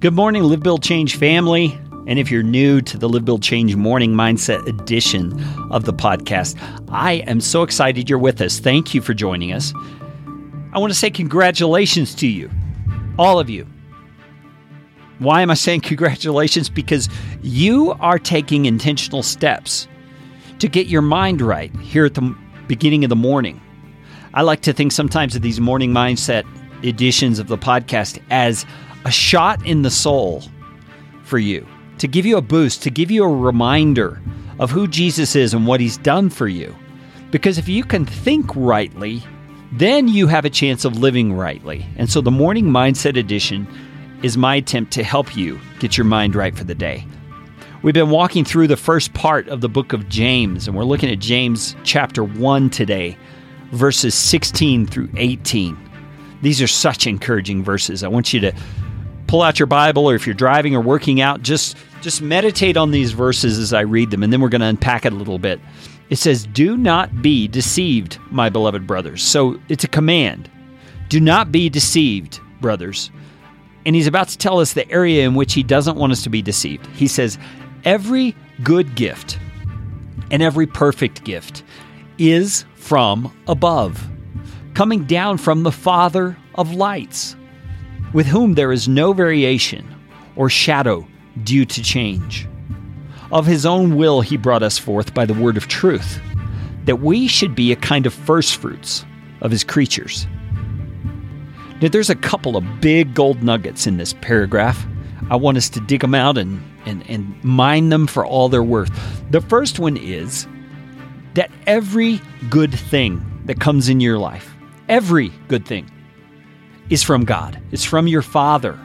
Good morning, Live Build Change family. And if you're new to the Live Build Change Morning Mindset edition of the podcast, I am so excited you're with us. Thank you for joining us. I want to say congratulations to you, all of you. Why am I saying congratulations? Because you are taking intentional steps to get your mind right here at the beginning of the morning. I like to think sometimes of these morning mindset editions of the podcast as a shot in the soul for you, to give you a boost, to give you a reminder of who Jesus is and what he's done for you. Because if you can think rightly, then you have a chance of living rightly. And so the Morning Mindset Edition is my attempt to help you get your mind right for the day. We've been walking through the first part of the book of James, and we're looking at James chapter 1 today, verses 16 through 18. These are such encouraging verses. I want you to pull out your Bible or if you're driving or working out, just just meditate on these verses as I read them and then we're going to unpack it a little bit. It says, "Do not be deceived, my beloved brothers." So it's a command. Do not be deceived, brothers. And he's about to tell us the area in which he doesn't want us to be deceived. He says, "Every good gift and every perfect gift is from above, coming down from the Father of lights." With whom there is no variation or shadow due to change. Of his own will, he brought us forth by the word of truth, that we should be a kind of firstfruits of his creatures. Now, there's a couple of big gold nuggets in this paragraph. I want us to dig them out and, and, and mine them for all they're worth. The first one is that every good thing that comes in your life, every good thing, is from God. It's from your Father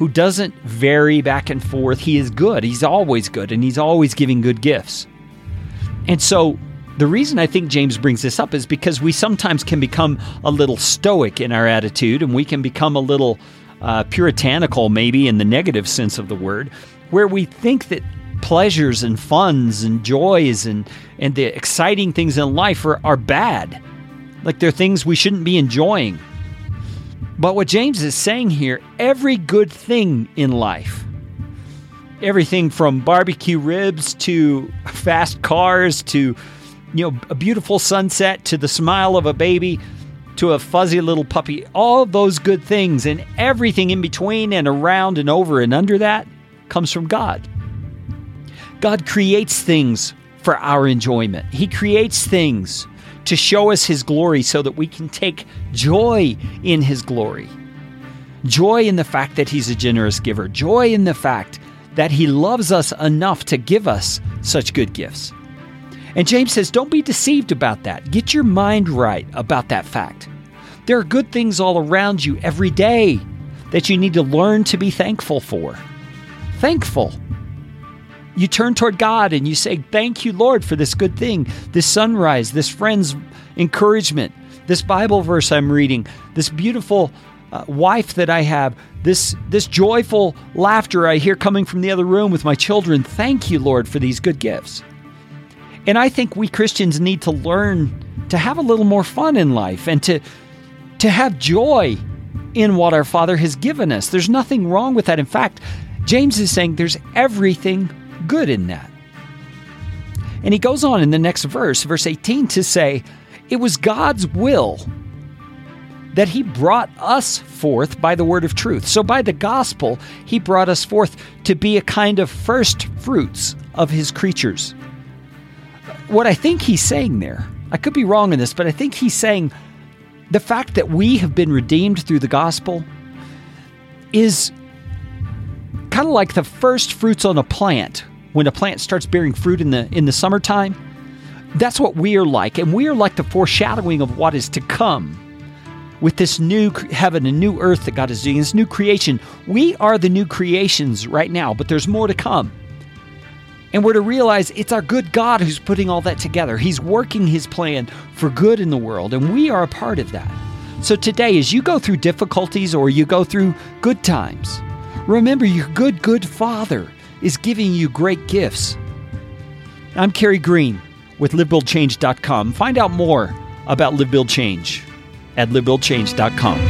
who doesn't vary back and forth. He is good. He's always good and he's always giving good gifts. And so the reason I think James brings this up is because we sometimes can become a little stoic in our attitude and we can become a little uh, puritanical, maybe in the negative sense of the word, where we think that pleasures and funs and joys and, and the exciting things in life are, are bad. Like they're things we shouldn't be enjoying. But what James is saying here every good thing in life, everything from barbecue ribs to fast cars to you know a beautiful sunset to the smile of a baby to a fuzzy little puppy all those good things and everything in between and around and over and under that comes from God. God creates things for our enjoyment. He creates things to show us His glory so that we can take joy in His glory. Joy in the fact that He's a generous giver, joy in the fact that He loves us enough to give us such good gifts. And James says, don't be deceived about that. Get your mind right about that fact. There are good things all around you every day that you need to learn to be thankful for. Thankful you turn toward God and you say, Thank you, Lord, for this good thing, this sunrise, this friend's encouragement, this Bible verse I'm reading, this beautiful uh, wife that I have, this, this joyful laughter I hear coming from the other room with my children. Thank you, Lord, for these good gifts. And I think we Christians need to learn to have a little more fun in life and to, to have joy in what our Father has given us. There's nothing wrong with that. In fact, James is saying there's everything good in that. And he goes on in the next verse, verse 18, to say, It was God's will that he brought us forth by the word of truth. So, by the gospel, he brought us forth to be a kind of first fruits of his creatures. What I think he's saying there, I could be wrong in this, but I think he's saying the fact that we have been redeemed through the gospel is kind of like the first fruits on a plant when a plant starts bearing fruit in the in the summertime. That's what we are like, and we are like the foreshadowing of what is to come with this new heaven and new earth that God is doing, this new creation. We are the new creations right now, but there's more to come. And we're to realize it's our good God who's putting all that together. He's working his plan for good in the world, and we are a part of that. So today, as you go through difficulties or you go through good times, remember your good, good Father is giving you great gifts. I'm Carey Green with LiveBuildChange.com. Find out more about Live Build Change at LiveBuildChange.com.